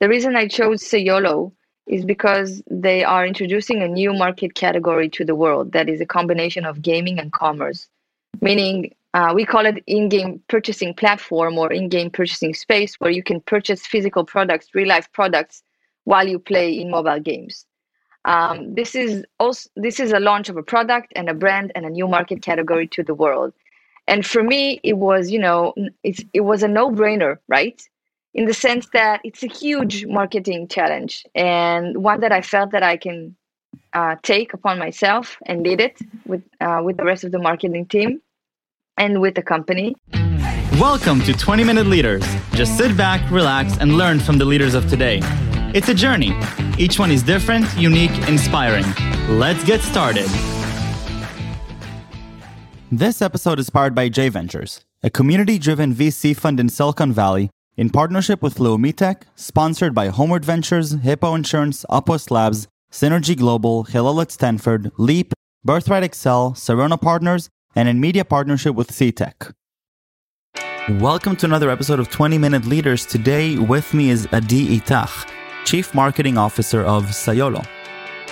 the reason I chose Sayollo is because they are introducing a new market category to the world that is a combination of gaming and commerce, meaning uh, we call it in-game purchasing platform or in-game purchasing space where you can purchase physical products, real-life products, while you play in mobile games. Um, this is also this is a launch of a product and a brand and a new market category to the world. And for me, it was you know it's, it was a no-brainer, right? In the sense that it's a huge marketing challenge and one that I felt that I can uh, take upon myself and lead it with uh, with the rest of the marketing team and with the company. Welcome to 20 Minute Leaders. Just sit back, relax, and learn from the leaders of today. It's a journey. Each one is different, unique, inspiring. Let's get started. This episode is powered by J Ventures, a community driven VC fund in Silicon Valley in partnership with Leumi Tech, sponsored by Homeward Ventures, Hippo Insurance, Upwest Labs, Synergy Global, Hillel at Stanford, Leap, Birthright Excel, Sarona Partners, and in media partnership with CTech. Welcome to another episode of 20 Minute Leaders. Today with me is Adi Itach, Chief Marketing Officer of Sayollo.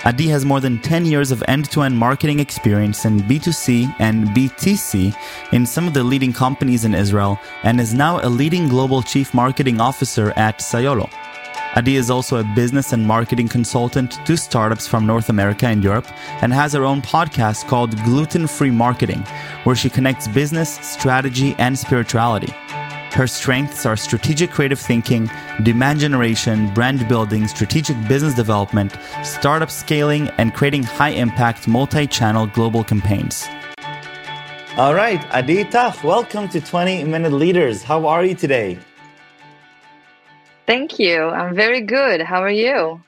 Adi has more than 10 years of end to end marketing experience in B2C and BTC in some of the leading companies in Israel and is now a leading global chief marketing officer at Sayollo. Adi is also a business and marketing consultant to startups from North America and Europe and has her own podcast called Gluten Free Marketing, where she connects business, strategy, and spirituality. Her strengths are strategic creative thinking, demand generation, brand building, strategic business development, startup scaling, and creating high impact multi channel global campaigns. All right, Adi Itach, welcome to 20 Minute Leaders. How are you today? Thank you. I'm very good. How are you?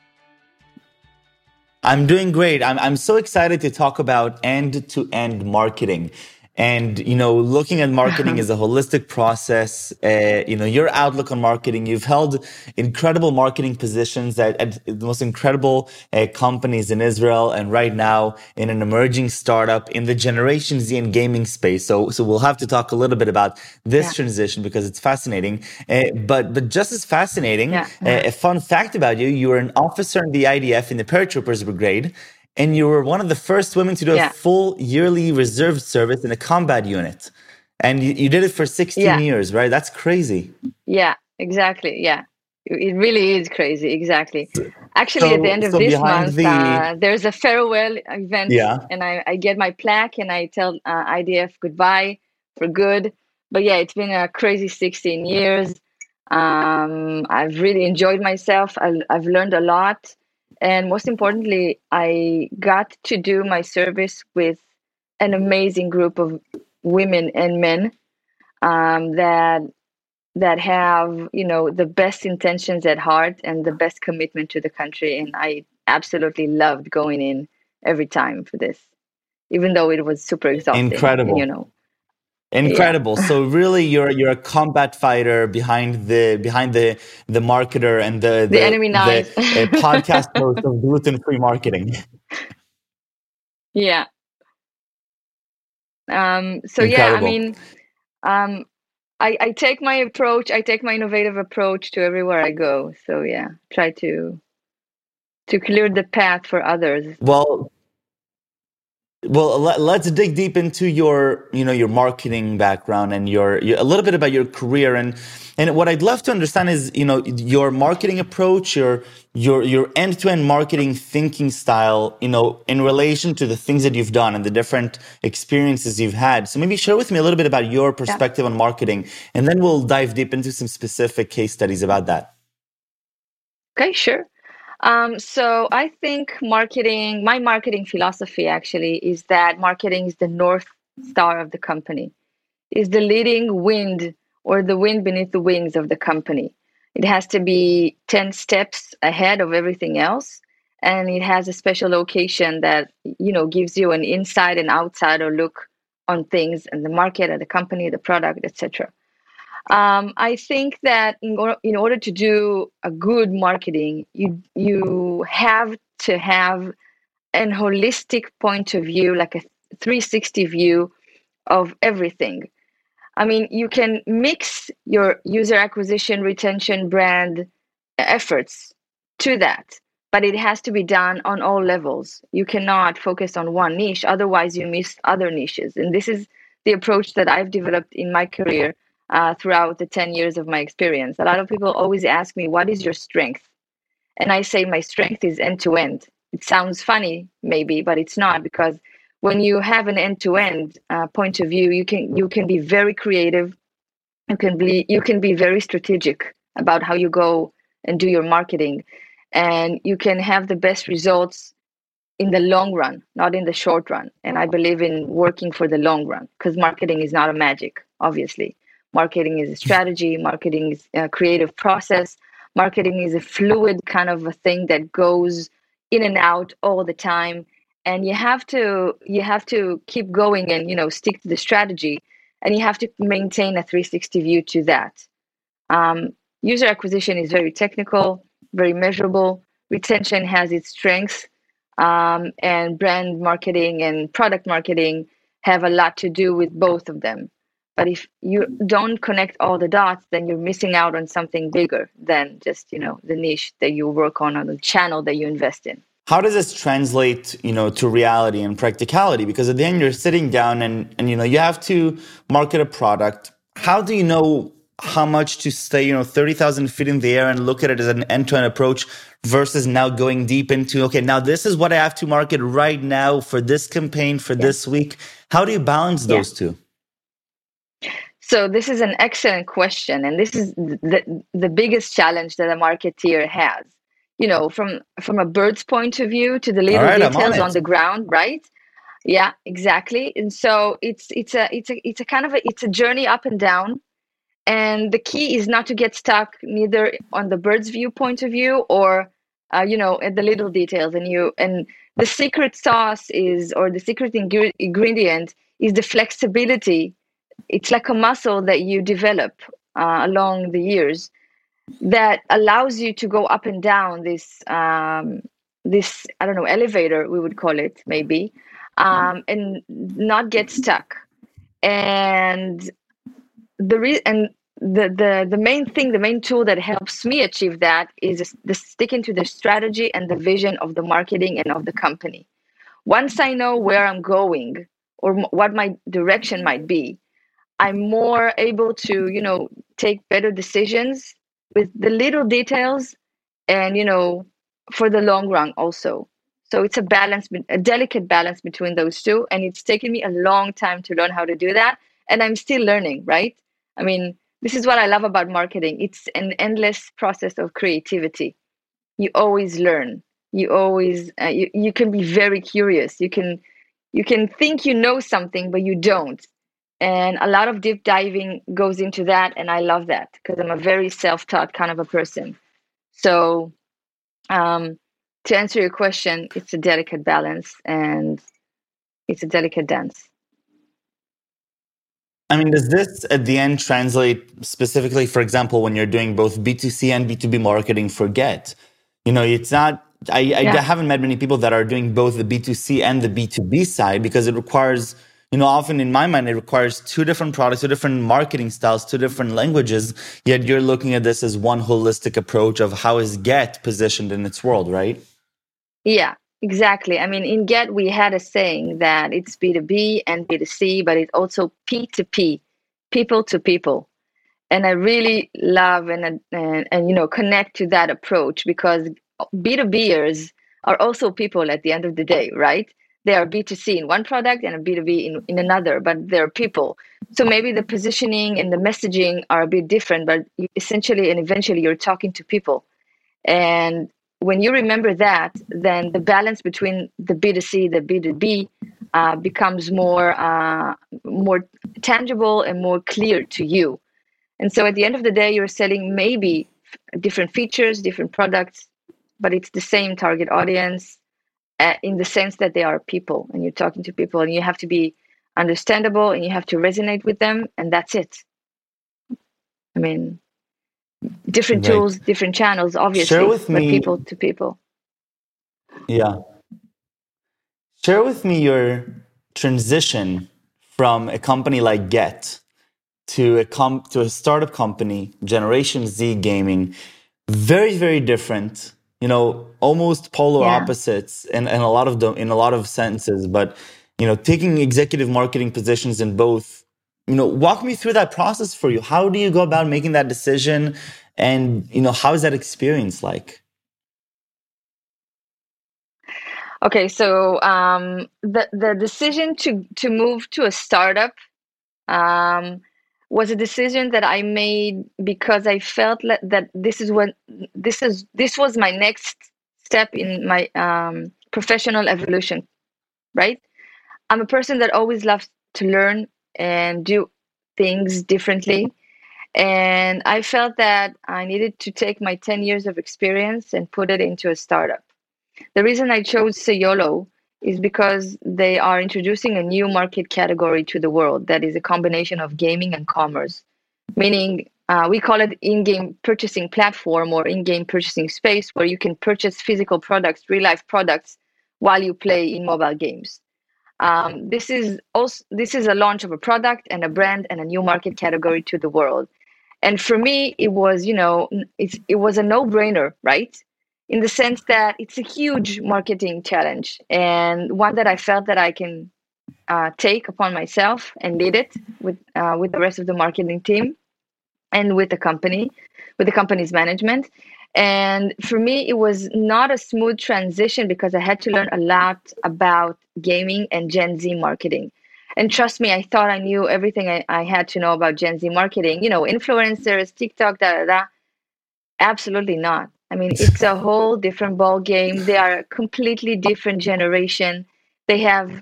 I'm doing great. I'm, I'm so excited to talk about end to end marketing. And, you know, looking at marketing is a holistic process. Uh, you know, your outlook on marketing, you've held incredible marketing positions at, at the most incredible uh, companies in Israel and right now in an emerging startup in the Generation Z and gaming space. So, so we'll have to talk a little bit about this yeah. transition because it's fascinating. Uh, but, but just as fascinating, yeah. a fun fact about you, you were an officer in the IDF in the Paratroopers Brigade and you were one of the first women to do yeah. a full yearly reserve service in a combat unit. And you, you did it for 16 yeah. years, right? That's crazy. Yeah, exactly. Yeah. It really is crazy. Exactly. Actually, so, at the end of so this month, the... uh, there's a farewell event. Yeah. And I, I get my plaque and I tell uh, IDF goodbye for good. But yeah, it's been a crazy 16 years. Um, I've really enjoyed myself. I, I've learned a lot and most importantly i got to do my service with an amazing group of women and men um, that that have you know the best intentions at heart and the best commitment to the country. And i absolutely loved going in every time for this even though it was super exhausting incredible. you know Incredible. Yeah. so really you're you're a combat fighter behind the behind the the marketer and the the, the enemy knife. The, uh, podcast host of gluten free marketing. Yeah. Um so Incredible. yeah, I mean um I, I take my approach, I take my innovative approach to everywhere I go. So yeah, try to to clear the path for others. Well, well, let, us dig deep into your, you know, your marketing background and your, your, a little bit about your career and and what I'd love to understand is, you know, your marketing approach, your your your end to end marketing thinking style, you know, in relation to the things that you've done and the different experiences you've had. So maybe share with me a little bit about your perspective yeah. on marketing, and then we'll dive deep into some specific case studies about that. Okay, sure. Um, so I think marketing, my marketing philosophy actually is that marketing is the north star of the company, is the leading wind or the wind beneath the wings of the company. It has to be 10 steps ahead of everything else. And it has a special location that, you know, gives you an inside and outsider look on things and the market and the company, the product, etc. Um, I think that in, or, in order to do a good marketing, you you have to have an holistic point of view, like a 360 view of everything. I mean, you can mix your user acquisition, retention, brand, efforts to that but it has to be done on all levels. You cannot focus on one niche otherwise you miss other niches. And this is the approach that i've developed in my career uh, throughout the 10 years of my experience. A lot of people always ask me what is your strength? And i say my strength is end to end it sounds funny maybe but it's not because when you have an end-to-end uh, point of view you can you can be very creative you can be you can be very strategic about how you go and do your marketing and you can have the best results in the long run not in the short run. And i believe in working for the long run because marketing is not a magic obviously marketing is a strategy. Marketing is a creative process. Marketing is a fluid kind of a thing that goes in and out all the time. And you have to you have to keep going and you know stick to the strategy. And you have to maintain a 360 view to that. Um, user acquisition is very technical very measurable. Retention has its strengths. Um, and brand marketing and product marketing have a lot to do with both of them but if you don't connect all the dots then you're missing out on something bigger than just you know the niche that you work on or the channel that you invest in. How does this translate you know to reality and practicality? Because at the end you're sitting down and and you know you have to market a product. How do you know how much to stay you know 30,000 feet in the air and look at it as an end-to-end approach versus now going deep into okay now this is what i have to market right now for this campaign for yeah. this week? How do you balance those yeah. two so this is an excellent question and this is the, the biggest challenge that a marketeer has. You know from from a bird's point of view to the little right, details on, on, the ground right? Yeah exactly. And so it's it's a it's a it's a kind of a it's a journey up and down and the key is not to get stuck neither on the bird's view point of view or uh, you know at the little details. And you and the secret sauce is or the secret ing- ingredient is the flexibility it's like a muscle that you develop uh, along the years that allows you to go up and down this um, this I don't know elevator we would call it maybe um, and not get stuck. And the re- and the, the the main thing the main tool that helps me achieve that is the sticking to the strategy and the vision of the marketing and of the company. Once i know where i'm going or what my direction might be i'm more able to you know take better decisions with the little details and you know for the long run also. So it's a balance a delicate balance between those two and it's taken me a long time to learn how to do that and i'm still learning right? I mean this is what i love about marketing. It's an endless process of creativity. You always learn. You always uh, you, you can be very curious. You can you can think you know something but you don't and a lot of deep diving goes into that and i love that because i'm a very self-taught kind of a person. So um, to answer your question it's a delicate balance and it's a delicate dance. I mean does this at the end translate specifically for example when you're doing both b2c and b2b marketing for Gett? You know it's not I, yeah. I haven't met many people that are doing both the b2c and the b2b side because it requires you know, often in my mind, it requires two different products, two different marketing styles, two different languages. Yet you're looking at this as one holistic approach of how is Gett positioned in its world, right? Yeah, exactly. I mean, in Gett, we had a saying that it's B2B and B2C, but it's also P2P, people to people. And I really love and, and, and you know, connect to that approach because B2Bers are also people at the end of the day, right? They are B2C in one product and a B2B in, in another, but they're people. So maybe the positioning and the messaging are a bit different, but essentially and eventually you're talking to people. And when you remember that, then the balance between the B2C, the B2B uh, becomes more uh, more tangible and more clear to you. And so at the end of the day, you're selling maybe different features, different products, but it's the same target audience, Eh, in the sense that they are people and you're talking to people and you have to be understandable and you have to resonate with them and that's it. I mean different right. tools different channels obviously share with me people to people. Yeah. Share with me your transition from a company like Gett to a com- to a startup company generation z gaming. Very very different you know almost polar yeah. opposites in, in a lot of the in a lot of sentences but you know taking executive marketing positions in both you know walk me through that process for you. How do you go about making that decision? And you know how is that experience like? Okay so um, the the decision to to move to a startup um, was a decision that I made because I felt that this is what this is this was my next step in my um, professional evolution, right? I'm a person that always loves to learn and do things differently. And I felt that I needed to take my 10 years of experience and put it into a startup. The reason I chose Sayollo is because they are introducing a new market category to the world that is a combination of gaming and commerce, meaning uh, we call it in-game purchasing platform or in-game purchasing space where you can purchase physical products, real-life products, while you play in mobile games. Um, this is also this is a launch of a product and a brand and a new market category to the world. And for me, it was you know it's it was a no-brainer, right? In the sense that it's a huge marketing challenge and one that I felt that I can uh, take upon myself and lead it with uh, with the rest of the marketing team and with the company, with the company's management. And for me, it was not a smooth transition because I had to learn a lot about gaming and Gen Z marketing. And trust me, I thought I knew everything I, I had to know about Gen Z marketing. You know, influencers, TikTok, da da da. Absolutely not. I mean, it's a whole different ball game. They are a completely different generation. They have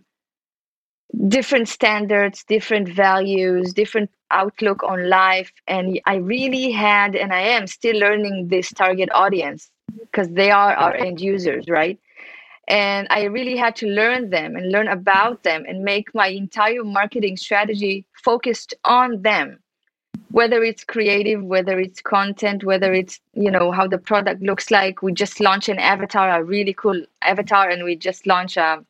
different standards, different values, different outlook on life. And I really had, and I am still learning this target audience because they are our end users, right? And I really had to learn them and learn about them and make my entire marketing strategy focused on them whether it's creative whether it's content whether it's you know how the product looks like we just launched an avatar a really cool avatar and we just launched a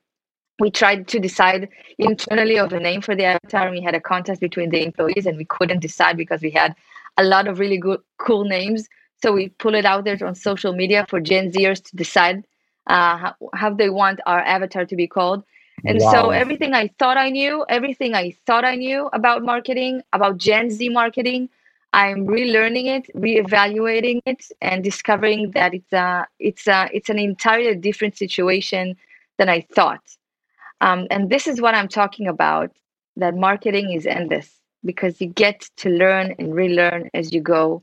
we tried to decide internally of a name for the avatar. And we had a contest between the employees and we couldn't decide because we had a lot of really good cool names. So we pull it out there on social media for gen zers to decide uh, how they want our avatar to be called and wow. so everything I thought I knew, everything I thought I knew about marketing, about Gen Z marketing, I'm relearning it, reevaluating it, and discovering that it's a it's a it's an entirely different situation than I thought. Um, and this is what I'm talking about. That marketing is endless because you get to learn and relearn as you go,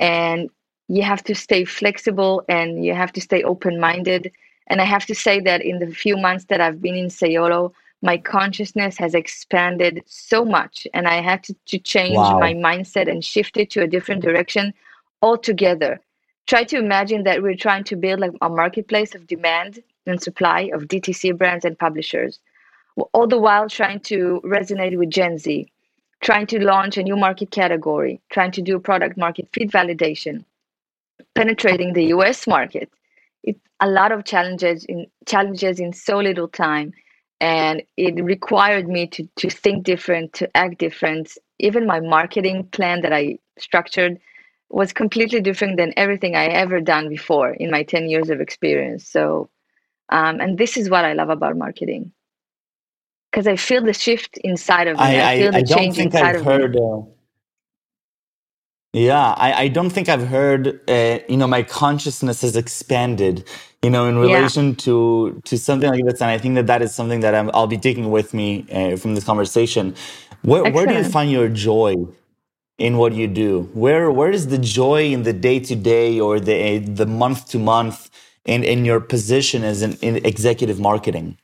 and you have to stay flexible and you have to stay open minded and I have to say that in the few months that I've been in Sayollo, my consciousness has expanded so much. And I had to, to change wow. my mindset and shift it to a different direction altogether. Try to imagine that we're trying to build like a marketplace of demand and supply of DTC brands and publishers, all the while trying to resonate with Gen Z, trying to launch a new market category, trying to do product market fit validation, penetrating the US market, it's a lot of challenges in challenges in so little time. And it required me to to think different to act different. Even my marketing plan that i structured was completely different than everything i ever done before in my 10 years of experience. So um, and this is what i love about marketing. Because i feel the shift inside of me. I, I feel the I change inside I've of heard, me uh, yeah, I, I don't think I've heard, uh, you know, my consciousness has expanded, you know, in relation yeah. to to something like this, and I think that that is something that i will be taking with me uh, from this conversation. Where, where do you find your joy in what you do? Where where is the joy in the day to day or the the month to month in in your position as an in executive marketing?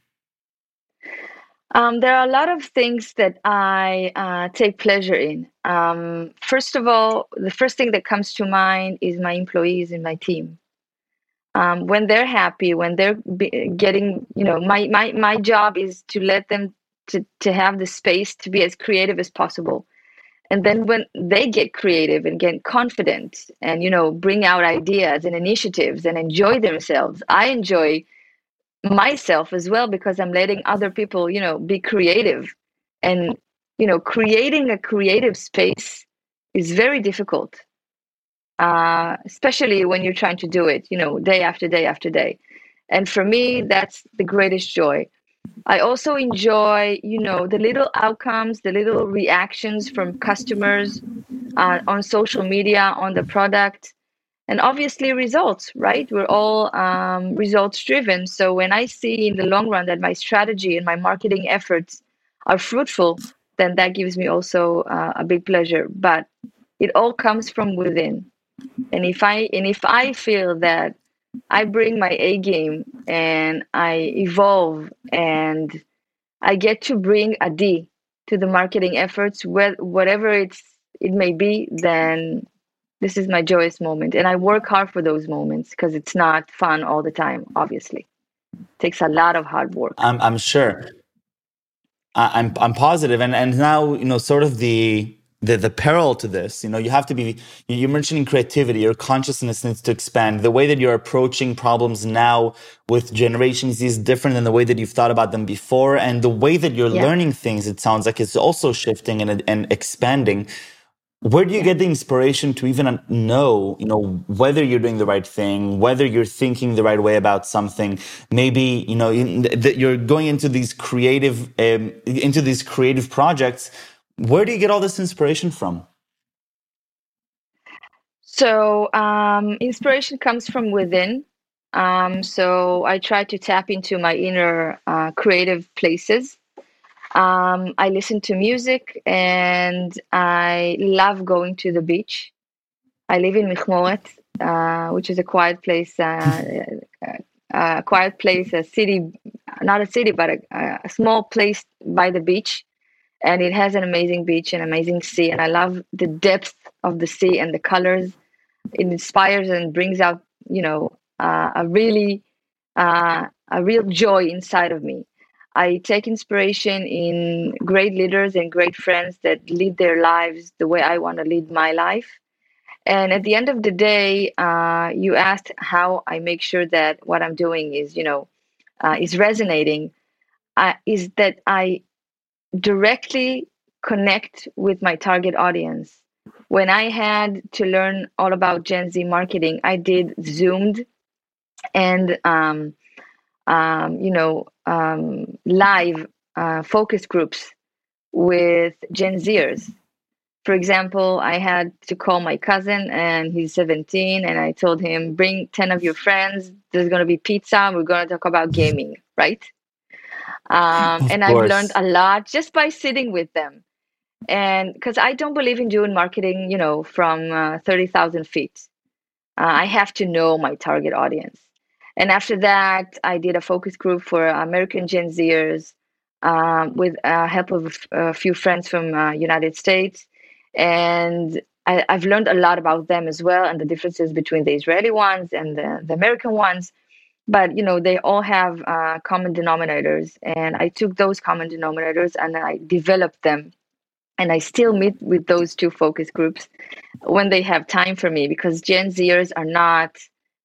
Um, there are a lot of things that I uh, take pleasure in. Um, first of all, the first thing that comes to mind is my employees and my team. Um, when they're happy, when they're getting, you know, my, my, my job is to let them to, to have the space to be as creative as possible. And then when they get creative and get confident and, you know, bring out ideas and initiatives and enjoy themselves, I enjoy myself as well because i'm letting other people you know be creative and you know creating a creative space is very difficult uh, especially when you're trying to do it, you know, day after day after day. And for me, that's the greatest joy. I also enjoy, you know, the little outcomes, the little reactions from customers uh, on social media, on the product, and obviously results, right? We're all um, results driven. So when I see in the long run that my strategy and my marketing efforts are fruitful, then that gives me also uh, a big pleasure. But it all comes from within and if i and if i feel that i bring my a game and i evolve and i get to bring a d to the marketing efforts whatever it's it may be then this is my joyous moment. And i work hard for those moments because it's not fun all the time obviously. It takes a lot of hard work. I'm, I'm sure. I'm, I'm positive. And and now you know sort of the the the peril to this you know you have to be you're mentioning creativity. Your consciousness needs to expand. The way that you're approaching problems now with generations is different than the way that you've thought about them before. And the way that you're yeah. learning things it sounds like it's also shifting and, and expanding where do you get the inspiration to even know you know whether you're doing the right thing whether you're thinking the right way about something maybe you know that you're going into these creative um, into these creative projects where do you get all this inspiration from? So, um, inspiration comes from within. Um, so, I try to tap into my inner uh, creative places. Um, I listen to music and I love going to the beach. I live in Michmoret, uh, which is a quiet place, uh, a quiet place, a city, not a city, but a, a small place by the beach. And it has an amazing beach and amazing sea and i love the depth of the sea and the colors. It inspires and brings out you know uh, a really uh, a real joy inside of me i take inspiration in great leaders and great friends that lead their lives the way i want to lead my life and at the end of the day uh, you asked how i make sure that what i'm doing is you know uh, is resonating uh, is that i directly connect with my target audience. When I had to learn all about Gen Z marketing, I did Zoomed and um, um, you know um, live uh, focus groups with Gen Zers. For example, I had to call my cousin, and he's 17, and I told him, "Bring 10 of your friends. There's going to be pizza. We're going to talk about gaming, right?" Um, and I've learned a lot just by sitting with them. And because I don't believe in doing marketing, you know, from uh, 30,000 feet, uh, I have to know my target audience. And after that, I did a focus group for American Gen Zers um, with uh, help of a few friends from uh, United States. And I, have learned a lot about them as well and the differences between the Israeli ones and the, the American ones. But you know they all have uh, common denominators. And i took those common denominators and i developed them. And i still meet with those two focus groups when they have time for me because gen zers are not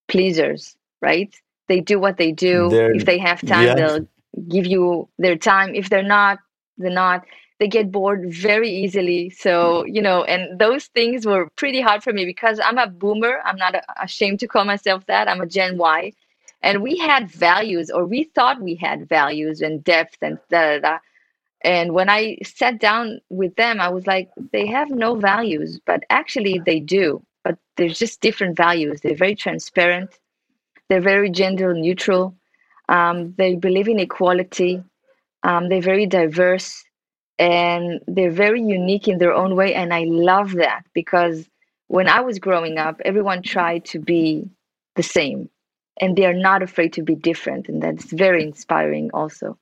pleasers right? They do what they do. They're, if they have time yeah. they'll give you their time. If they're not they're not. They get bored very easily. So you know and those things were pretty hard for me because i'm a boomer. I'm not ashamed to call myself that. I'm a gen y. And we had values or we thought we had values and depth and da da da. And when i sat down with them i was like they have no values but actually they do. But there's just different values. They're very transparent they're very gender neutral. Um, they believe in equality. Um, they're very diverse and they're very unique in their own way and i love that because when i was growing up everyone tried to be the same and they are not afraid to be different and that's very inspiring also.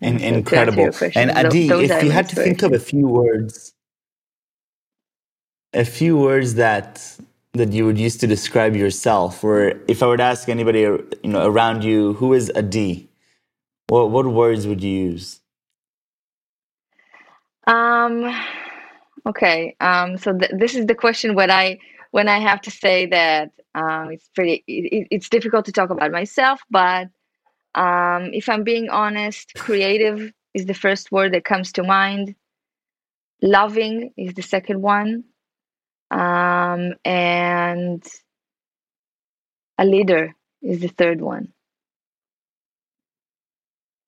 And, incredible. And adi those if you had to think of a few words a few words that that you would use to describe yourself or if i were to ask anybody you know around you who is Adi? what what words would you use um okay um so th- this is the question when i when I have to say that um, it's pretty, it, it's difficult to talk about myself, but um, if I'm being honest, creative is the first word that comes to mind. Loving is the second one. Um, and a leader is the third one.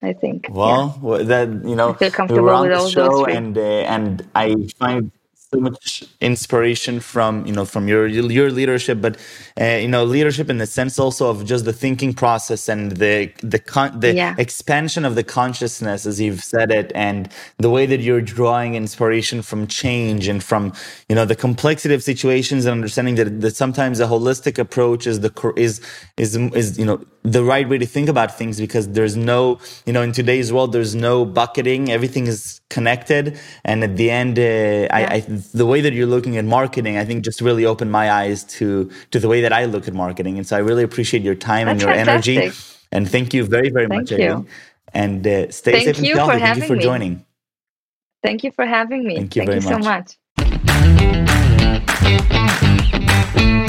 I think. Well, yeah. that you know, I feel comfortable we're on with the show, and uh, and I find so much inspiration from you know from your your leadership but uh, you know leadership in the sense also of just the thinking process and the the con- the yeah. expansion of the consciousness as you've said it and the way that you're drawing inspiration from change and from you know the complexity of situations and understanding that, that sometimes a holistic approach is the is is is you know the right way to think about things because there's no you know in today's world there's no bucketing everything is connected and at the end uh, yeah. I, I the way that you're looking at marketing, I think just really opened my eyes to to the way that I look at marketing. And so I really appreciate your time That's and your fantastic. energy. And thank you very, very thank much. You. And uh, stay thank safe and healthy. Thank you for me. joining. Thank you for having me. Thank you thank very you much. so much.